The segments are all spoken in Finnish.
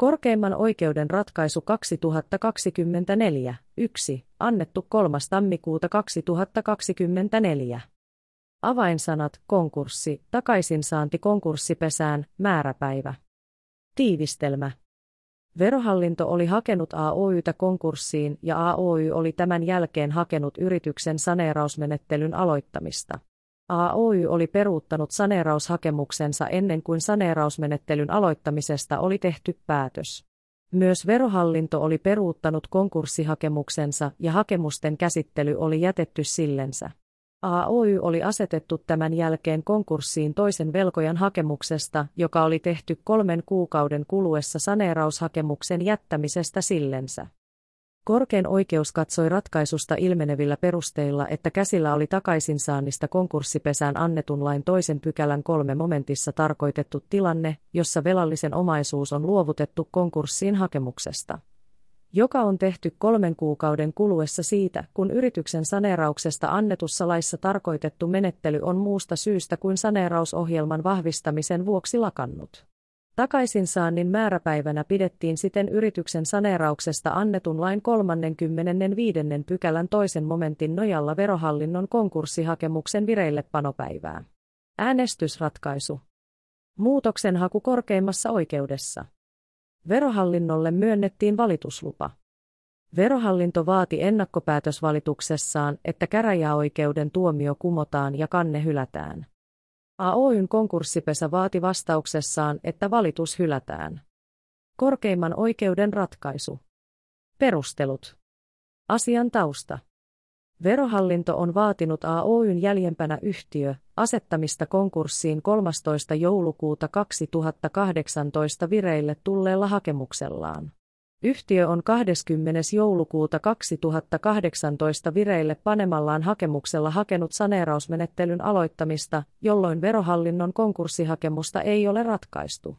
Korkeimman oikeuden ratkaisu 2024, 1, annettu 3. tammikuuta 2024. Avainsanat, konkurssi, takaisinsaanti konkurssipesään, määräpäivä. Tiivistelmä. Verohallinto oli hakenut AOYtä konkurssiin ja AOY oli tämän jälkeen hakenut yrityksen saneerausmenettelyn aloittamista. AOY oli peruuttanut saneeraushakemuksensa ennen kuin saneerausmenettelyn aloittamisesta oli tehty päätös. Myös verohallinto oli peruuttanut konkurssihakemuksensa ja hakemusten käsittely oli jätetty sillensä. AOY oli asetettu tämän jälkeen konkurssiin toisen velkojan hakemuksesta, joka oli tehty kolmen kuukauden kuluessa saneeraushakemuksen jättämisestä sillensä. Korkein oikeus katsoi ratkaisusta ilmenevillä perusteilla, että käsillä oli takaisinsaannista konkurssipesään annetun lain toisen pykälän kolme momentissa tarkoitettu tilanne, jossa velallisen omaisuus on luovutettu konkurssiin hakemuksesta joka on tehty kolmen kuukauden kuluessa siitä, kun yrityksen saneerauksesta annetussa laissa tarkoitettu menettely on muusta syystä kuin saneerausohjelman vahvistamisen vuoksi lakannut. Takaisinsaannin määräpäivänä pidettiin siten yrityksen saneerauksesta annetun lain 35. pykälän toisen momentin nojalla verohallinnon konkurssihakemuksen vireillepanopäivää. Äänestysratkaisu. Muutoksen haku korkeimmassa oikeudessa. Verohallinnolle myönnettiin valituslupa. Verohallinto vaati ennakkopäätösvalituksessaan, että käräjäoikeuden tuomio kumotaan ja kanne hylätään. AOYn konkurssipesä vaati vastauksessaan, että valitus hylätään. Korkeimman oikeuden ratkaisu. Perustelut. Asian tausta. Verohallinto on vaatinut AOYn jäljempänä yhtiö asettamista konkurssiin 13. joulukuuta 2018 vireille tulleella hakemuksellaan. Yhtiö on 20. joulukuuta 2018 vireille panemallaan hakemuksella hakenut saneerausmenettelyn aloittamista, jolloin verohallinnon konkurssihakemusta ei ole ratkaistu.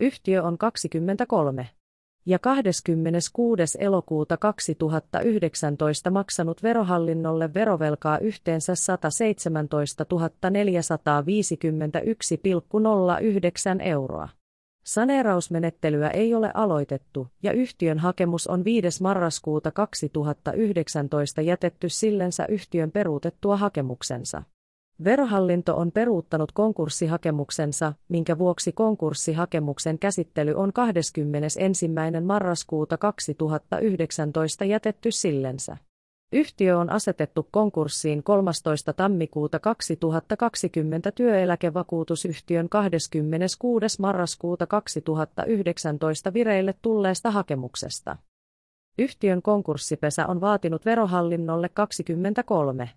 Yhtiö on 23 ja 26. elokuuta 2019 maksanut verohallinnolle verovelkaa yhteensä 117 451,09 euroa. Saneerausmenettelyä ei ole aloitettu, ja yhtiön hakemus on 5. marraskuuta 2019 jätetty sillensä yhtiön peruutettua hakemuksensa. Verohallinto on peruuttanut konkurssihakemuksensa, minkä vuoksi konkurssihakemuksen käsittely on 21. marraskuuta 2019 jätetty sillensä. Yhtiö on asetettu konkurssiin 13. tammikuuta 2020 työeläkevakuutusyhtiön 26. marraskuuta 2019 vireille tulleesta hakemuksesta. Yhtiön konkurssipesä on vaatinut verohallinnolle 23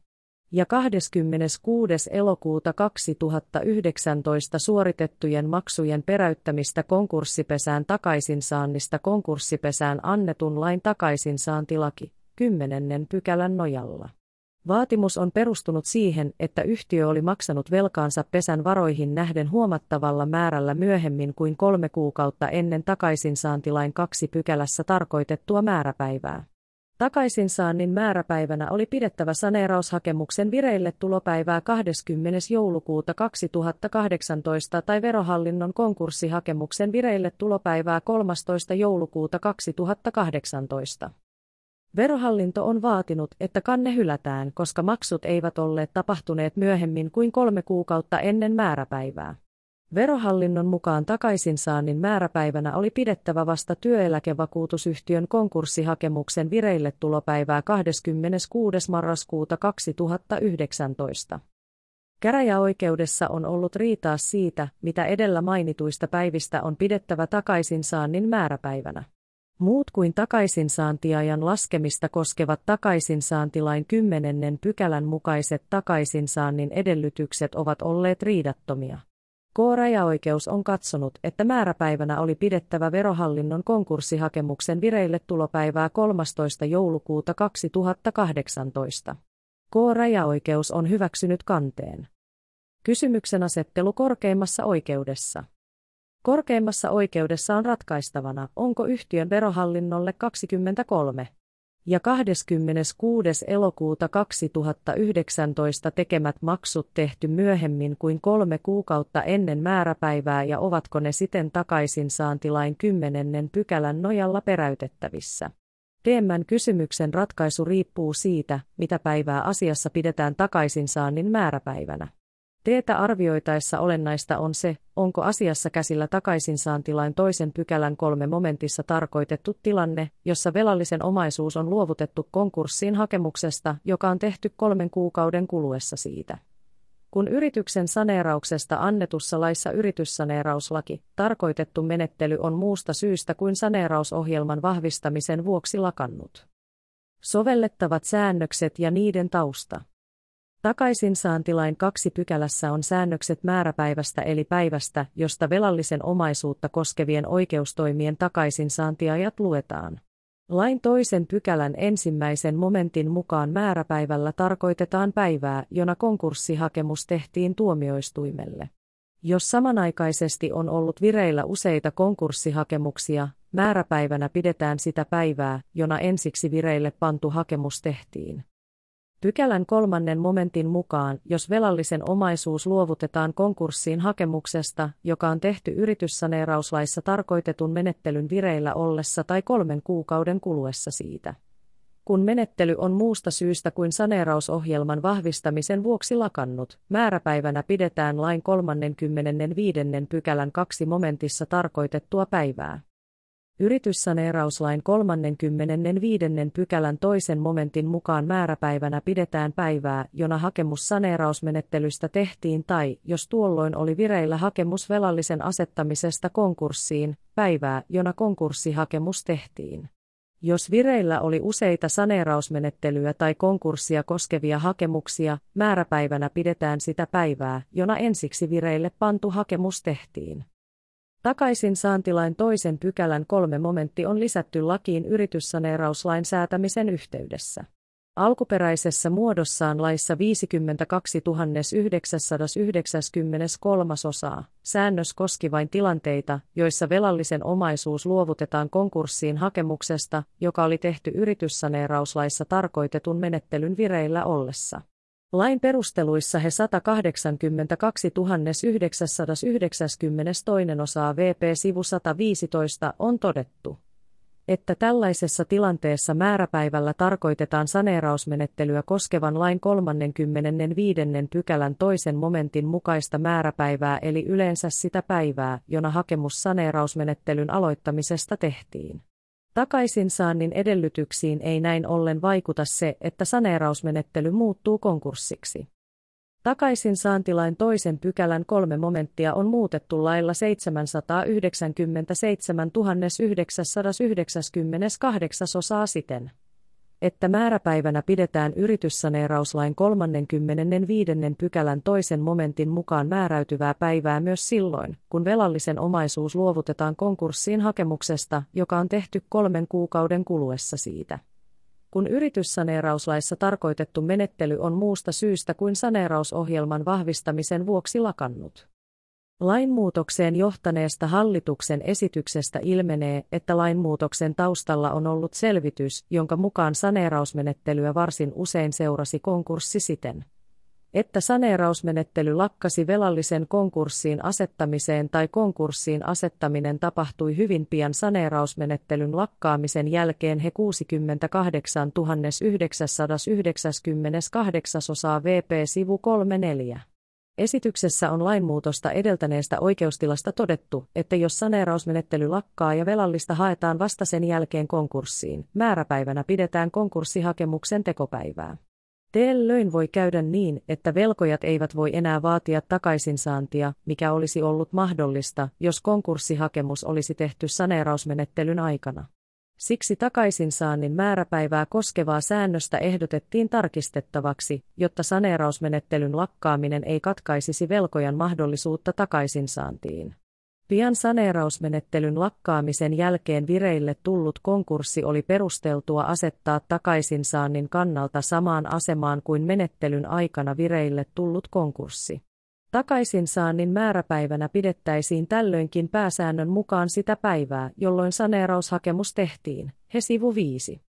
ja 26. elokuuta 2019 suoritettujen maksujen peräyttämistä konkurssipesään takaisinsaannista konkurssipesään annetun lain takaisinsaantilaki, 10. pykälän nojalla. Vaatimus on perustunut siihen, että yhtiö oli maksanut velkaansa pesän varoihin nähden huomattavalla määrällä myöhemmin kuin kolme kuukautta ennen takaisinsaantilain kaksi pykälässä tarkoitettua määräpäivää. Takaisinsaannin määräpäivänä oli pidettävä saneeraushakemuksen vireille tulopäivää 20. joulukuuta 2018 tai verohallinnon konkurssihakemuksen vireille tulopäivää 13. joulukuuta 2018. Verohallinto on vaatinut, että kanne hylätään, koska maksut eivät olleet tapahtuneet myöhemmin kuin kolme kuukautta ennen määräpäivää. Verohallinnon mukaan takaisinsaannin määräpäivänä oli pidettävä vasta työeläkevakuutusyhtiön konkurssihakemuksen vireille tulopäivää 26. marraskuuta 2019. Käräjäoikeudessa on ollut riitaa siitä, mitä edellä mainituista päivistä on pidettävä takaisinsaannin määräpäivänä. Muut kuin takaisinsaantiajan laskemista koskevat takaisinsaantilain 10. pykälän mukaiset takaisinsaannin edellytykset ovat olleet riidattomia. K-rajaoikeus on katsonut, että määräpäivänä oli pidettävä verohallinnon konkurssihakemuksen vireille tulopäivää 13. joulukuuta 2018. K-rajaoikeus on hyväksynyt kanteen. Kysymyksen asettelu korkeimmassa oikeudessa. Korkeimmassa oikeudessa on ratkaistavana, onko yhtiön verohallinnolle 23 ja 26. elokuuta 2019 tekemät maksut tehty myöhemmin kuin kolme kuukautta ennen määräpäivää ja ovatko ne siten takaisin saantilain 10. pykälän nojalla peräytettävissä. DMn kysymyksen ratkaisu riippuu siitä, mitä päivää asiassa pidetään takaisinsaannin määräpäivänä. Teetä arvioitaessa olennaista on se, onko asiassa käsillä takaisinsaantilain toisen pykälän kolme momentissa tarkoitettu tilanne, jossa velallisen omaisuus on luovutettu konkurssiin hakemuksesta, joka on tehty kolmen kuukauden kuluessa siitä. Kun yrityksen saneerauksesta annetussa laissa yrityssaneerauslaki, tarkoitettu menettely on muusta syystä kuin saneerausohjelman vahvistamisen vuoksi lakannut. Sovellettavat säännökset ja niiden tausta. Takaisinsaantilain kaksi pykälässä on säännökset määräpäivästä eli päivästä, josta velallisen omaisuutta koskevien oikeustoimien takaisinsaantiajat luetaan. Lain toisen pykälän ensimmäisen momentin mukaan määräpäivällä tarkoitetaan päivää, jona konkurssihakemus tehtiin tuomioistuimelle. Jos samanaikaisesti on ollut vireillä useita konkurssihakemuksia, määräpäivänä pidetään sitä päivää, jona ensiksi vireille pantu hakemus tehtiin. Pykälän kolmannen momentin mukaan, jos velallisen omaisuus luovutetaan konkurssiin hakemuksesta, joka on tehty yrityssaneerauslaissa tarkoitetun menettelyn vireillä ollessa tai kolmen kuukauden kuluessa siitä. Kun menettely on muusta syystä kuin saneerausohjelman vahvistamisen vuoksi lakannut, määräpäivänä pidetään lain 35. pykälän kaksi momentissa tarkoitettua päivää. Yrityssaneerauslain 35. pykälän toisen momentin mukaan määräpäivänä pidetään päivää, jona hakemus saneerausmenettelystä tehtiin tai, jos tuolloin oli vireillä hakemus velallisen asettamisesta konkurssiin, päivää, jona konkurssihakemus tehtiin. Jos vireillä oli useita saneerausmenettelyä tai konkurssia koskevia hakemuksia, määräpäivänä pidetään sitä päivää, jona ensiksi vireille pantu hakemus tehtiin. Takaisin saantilain toisen pykälän kolme momentti on lisätty lakiin yrityssaneerauslain säätämisen yhteydessä. Alkuperäisessä muodossaan laissa 52 993 osaa, säännös koski vain tilanteita, joissa velallisen omaisuus luovutetaan konkurssiin hakemuksesta, joka oli tehty yrityssaneerauslaissa tarkoitetun menettelyn vireillä ollessa. Lain perusteluissa he 182 992 osaa VP-sivu 115 on todettu, että tällaisessa tilanteessa määräpäivällä tarkoitetaan saneerausmenettelyä koskevan lain 35. pykälän toisen momentin mukaista määräpäivää eli yleensä sitä päivää, jona hakemus saneerausmenettelyn aloittamisesta tehtiin. Takaisinsaannin edellytyksiin ei näin ollen vaikuta se, että saneerausmenettely muuttuu konkurssiksi. Takaisinsaantilain toisen pykälän kolme momenttia on muutettu lailla 797 998 osaa siten että määräpäivänä pidetään yrityssaneerauslain 35. pykälän toisen momentin mukaan määräytyvää päivää myös silloin, kun velallisen omaisuus luovutetaan konkurssiin hakemuksesta, joka on tehty kolmen kuukauden kuluessa siitä. Kun yrityssaneerauslaissa tarkoitettu menettely on muusta syystä kuin saneerausohjelman vahvistamisen vuoksi lakannut. Lainmuutokseen johtaneesta hallituksen esityksestä ilmenee, että lainmuutoksen taustalla on ollut selvitys, jonka mukaan saneerausmenettelyä varsin usein seurasi konkurssi siten, että saneerausmenettely lakkasi velallisen konkurssiin asettamiseen tai konkurssiin asettaminen tapahtui hyvin pian saneerausmenettelyn lakkaamisen jälkeen he 68 998 osaa VP sivu 34. Esityksessä on lainmuutosta edeltäneestä oikeustilasta todettu, että jos saneerausmenettely lakkaa ja velallista haetaan vasta sen jälkeen konkurssiin, määräpäivänä pidetään konkurssihakemuksen tekopäivää. Tällöin voi käydä niin, että velkojat eivät voi enää vaatia takaisinsaantia, mikä olisi ollut mahdollista, jos konkurssihakemus olisi tehty saneerausmenettelyn aikana. Siksi takaisinsaannin määräpäivää koskevaa säännöstä ehdotettiin tarkistettavaksi, jotta saneerausmenettelyn lakkaaminen ei katkaisisi velkojan mahdollisuutta takaisinsaantiin. Pian saneerausmenettelyn lakkaamisen jälkeen vireille tullut konkurssi oli perusteltua asettaa takaisinsaannin kannalta samaan asemaan kuin menettelyn aikana vireille tullut konkurssi. Takaisinsaannin määräpäivänä pidettäisiin tällöinkin pääsäännön mukaan sitä päivää, jolloin saneeraushakemus tehtiin, he sivu 5.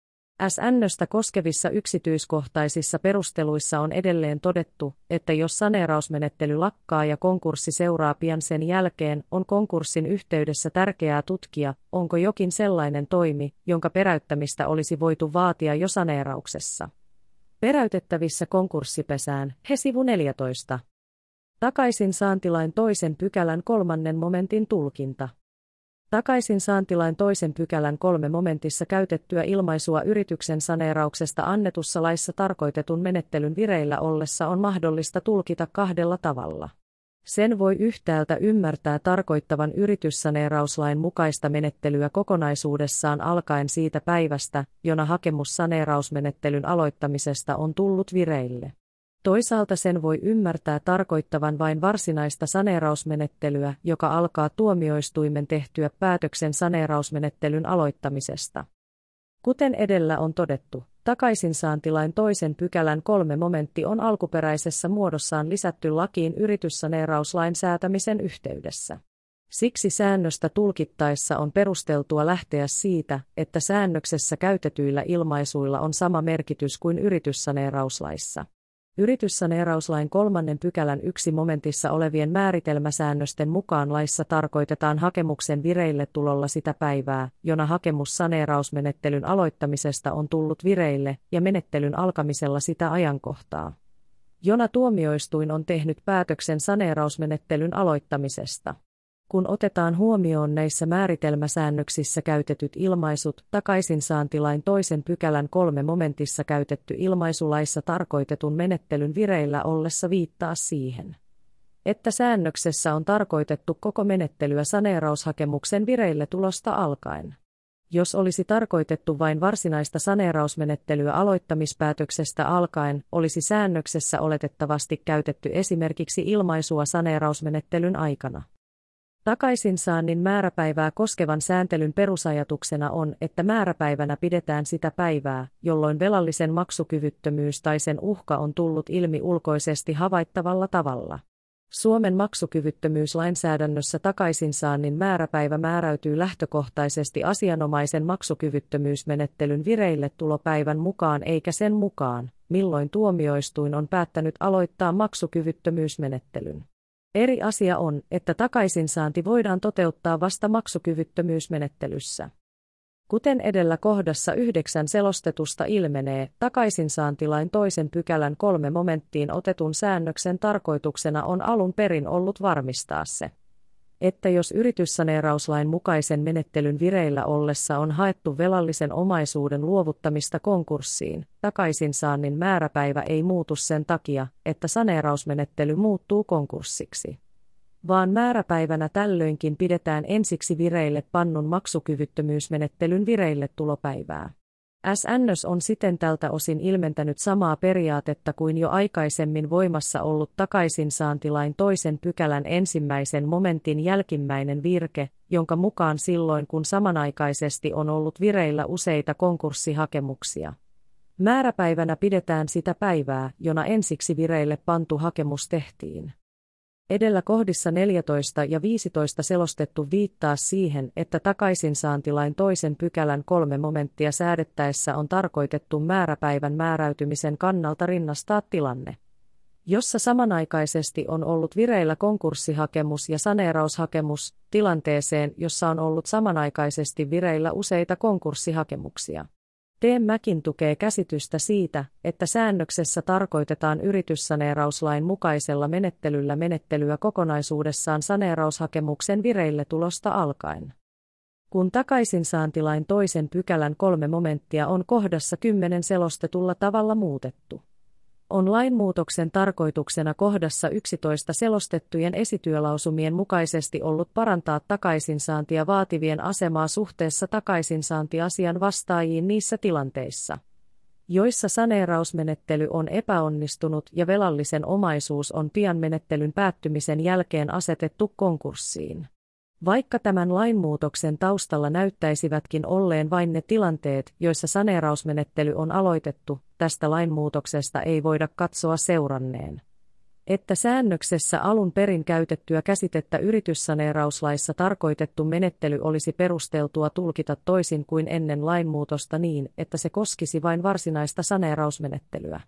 SNstä koskevissa yksityiskohtaisissa perusteluissa on edelleen todettu, että jos saneerausmenettely lakkaa ja konkurssi seuraa pian sen jälkeen, on konkurssin yhteydessä tärkeää tutkia, onko jokin sellainen toimi, jonka peräyttämistä olisi voitu vaatia jo saneerauksessa. Peräytettävissä konkurssipesään, he sivu 14. Takaisin saantilain toisen pykälän kolmannen momentin tulkinta. Takaisin saantilain toisen pykälän kolme momentissa käytettyä ilmaisua yrityksen saneerauksesta annetussa laissa tarkoitetun menettelyn vireillä ollessa on mahdollista tulkita kahdella tavalla. Sen voi yhtäältä ymmärtää tarkoittavan yrityssaneerauslain mukaista menettelyä kokonaisuudessaan alkaen siitä päivästä, jona hakemus saneerausmenettelyn aloittamisesta on tullut vireille. Toisaalta sen voi ymmärtää tarkoittavan vain varsinaista saneerausmenettelyä, joka alkaa tuomioistuimen tehtyä päätöksen saneerausmenettelyn aloittamisesta. Kuten edellä on todettu, takaisinsaantilain toisen pykälän kolme momentti on alkuperäisessä muodossaan lisätty lakiin yrityssaneerauslain säätämisen yhteydessä. Siksi säännöstä tulkittaessa on perusteltua lähteä siitä, että säännöksessä käytetyillä ilmaisuilla on sama merkitys kuin yrityssaneerauslaissa. Yrityssaneerauslain kolmannen pykälän yksi momentissa olevien määritelmäsäännösten mukaan laissa tarkoitetaan hakemuksen vireille tulolla sitä päivää, jona hakemus saneerausmenettelyn aloittamisesta on tullut vireille, ja menettelyn alkamisella sitä ajankohtaa. Jona tuomioistuin on tehnyt päätöksen saneerausmenettelyn aloittamisesta kun otetaan huomioon näissä määritelmäsäännöksissä käytetyt ilmaisut, takaisinsaantilain toisen pykälän kolme momentissa käytetty ilmaisulaissa tarkoitetun menettelyn vireillä ollessa viittaa siihen, että säännöksessä on tarkoitettu koko menettelyä saneeraushakemuksen vireille tulosta alkaen. Jos olisi tarkoitettu vain varsinaista saneerausmenettelyä aloittamispäätöksestä alkaen, olisi säännöksessä oletettavasti käytetty esimerkiksi ilmaisua saneerausmenettelyn aikana. Takaisinsaannin määräpäivää koskevan sääntelyn perusajatuksena on, että määräpäivänä pidetään sitä päivää, jolloin velallisen maksukyvyttömyys tai sen uhka on tullut ilmi ulkoisesti havaittavalla tavalla. Suomen maksukyvyttömyyslainsäädännössä takaisinsaannin määräpäivä määräytyy lähtökohtaisesti asianomaisen maksukyvyttömyysmenettelyn vireille tulopäivän mukaan eikä sen mukaan, milloin tuomioistuin on päättänyt aloittaa maksukyvyttömyysmenettelyn. Eri asia on, että takaisinsaanti voidaan toteuttaa vasta maksukyvyttömyysmenettelyssä. Kuten edellä kohdassa yhdeksän selostetusta ilmenee, takaisinsaantilain toisen pykälän kolme momenttiin otetun säännöksen tarkoituksena on alun perin ollut varmistaa se, että jos yrityssaneerauslain mukaisen menettelyn vireillä ollessa on haettu velallisen omaisuuden luovuttamista konkurssiin, takaisinsaannin määräpäivä ei muutu sen takia, että saneerausmenettely muuttuu konkurssiksi. Vaan määräpäivänä tällöinkin pidetään ensiksi vireille pannun maksukyvyttömyysmenettelyn vireille tulopäivää. SNS on siten tältä osin ilmentänyt samaa periaatetta kuin jo aikaisemmin voimassa ollut takaisinsaantilain toisen pykälän ensimmäisen momentin jälkimmäinen virke, jonka mukaan silloin kun samanaikaisesti on ollut vireillä useita konkurssihakemuksia. Määräpäivänä pidetään sitä päivää, jona ensiksi vireille pantu hakemus tehtiin. Edellä kohdissa 14 ja 15 selostettu viittaa siihen, että takaisinsaantilain toisen pykälän kolme momenttia säädettäessä on tarkoitettu määräpäivän määräytymisen kannalta rinnastaa tilanne, jossa samanaikaisesti on ollut vireillä konkurssihakemus ja saneeraushakemus, tilanteeseen, jossa on ollut samanaikaisesti vireillä useita konkurssihakemuksia. Mäkin tukee käsitystä siitä, että säännöksessä tarkoitetaan yrityssaneerauslain mukaisella menettelyllä menettelyä kokonaisuudessaan saneeraushakemuksen vireille tulosta alkaen. Kun takaisinsaantilain toisen pykälän kolme momenttia on kohdassa kymmenen selostetulla tavalla muutettu on lainmuutoksen tarkoituksena kohdassa 11 selostettujen esityölausumien mukaisesti ollut parantaa takaisinsaantia vaativien asemaa suhteessa takaisinsaantiasian vastaajiin niissä tilanteissa, joissa saneerausmenettely on epäonnistunut ja velallisen omaisuus on pian menettelyn päättymisen jälkeen asetettu konkurssiin. Vaikka tämän lainmuutoksen taustalla näyttäisivätkin olleen vain ne tilanteet, joissa saneerausmenettely on aloitettu, tästä lainmuutoksesta ei voida katsoa seuranneen. että säännöksessä alun perin käytettyä käsitettä yrityssaneerauslaissa tarkoitettu menettely olisi perusteltua tulkita toisin kuin ennen lainmuutosta niin, että se koskisi vain varsinaista saneerausmenettelyä.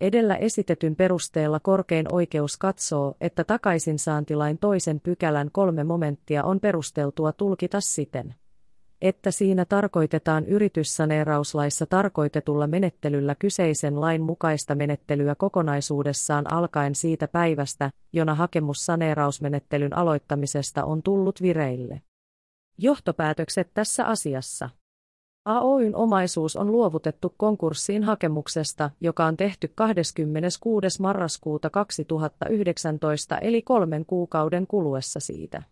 Edellä esitetyn perusteella korkein oikeus katsoo, että takaisinsaantilain toisen pykälän kolme momenttia on perusteltua tulkita siten että siinä tarkoitetaan yrityssaneerauslaissa tarkoitetulla menettelyllä kyseisen lain mukaista menettelyä kokonaisuudessaan alkaen siitä päivästä, jona hakemus saneerausmenettelyn aloittamisesta on tullut vireille. Johtopäätökset tässä asiassa. AOYn omaisuus on luovutettu konkurssiin hakemuksesta, joka on tehty 26. marraskuuta 2019 eli kolmen kuukauden kuluessa siitä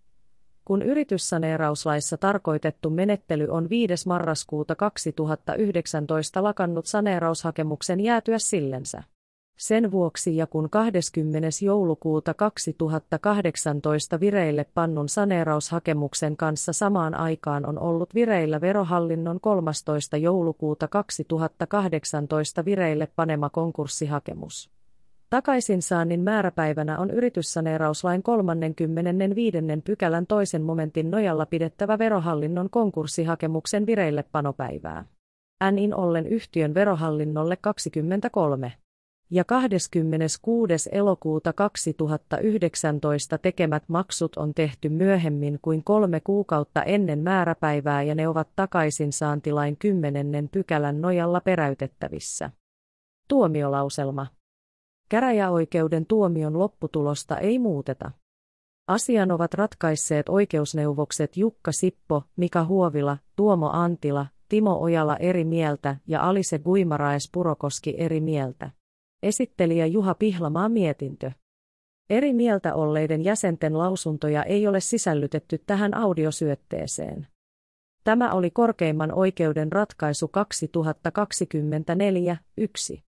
kun yrityssaneerauslaissa tarkoitettu menettely on 5. marraskuuta 2019 lakannut saneeraushakemuksen jäätyä sillensä. Sen vuoksi ja kun 20. joulukuuta 2018 vireille pannun saneeraushakemuksen kanssa samaan aikaan on ollut vireillä verohallinnon 13. joulukuuta 2018 vireille panema konkurssihakemus. Takaisinsaannin määräpäivänä on yrityssaneerauslain 35. pykälän toisen momentin nojalla pidettävä verohallinnon konkurssihakemuksen vireillepanopäivää. NIN ollen yhtiön verohallinnolle 23 ja 26. elokuuta 2019 tekemät maksut on tehty myöhemmin kuin kolme kuukautta ennen määräpäivää ja ne ovat takaisinsaantilain 10. pykälän nojalla peräytettävissä. Tuomiolauselma Käräjäoikeuden tuomion lopputulosta ei muuteta. Asian ovat ratkaisseet oikeusneuvokset Jukka Sippo, Mika Huovila, Tuomo Antila, Timo Ojala eri mieltä ja Alise Guimaraes Purokoski eri mieltä. Esittelijä Juha Pihlamaa mietintö. Eri mieltä olleiden jäsenten lausuntoja ei ole sisällytetty tähän audiosyötteeseen. Tämä oli korkeimman oikeuden ratkaisu 2024-1.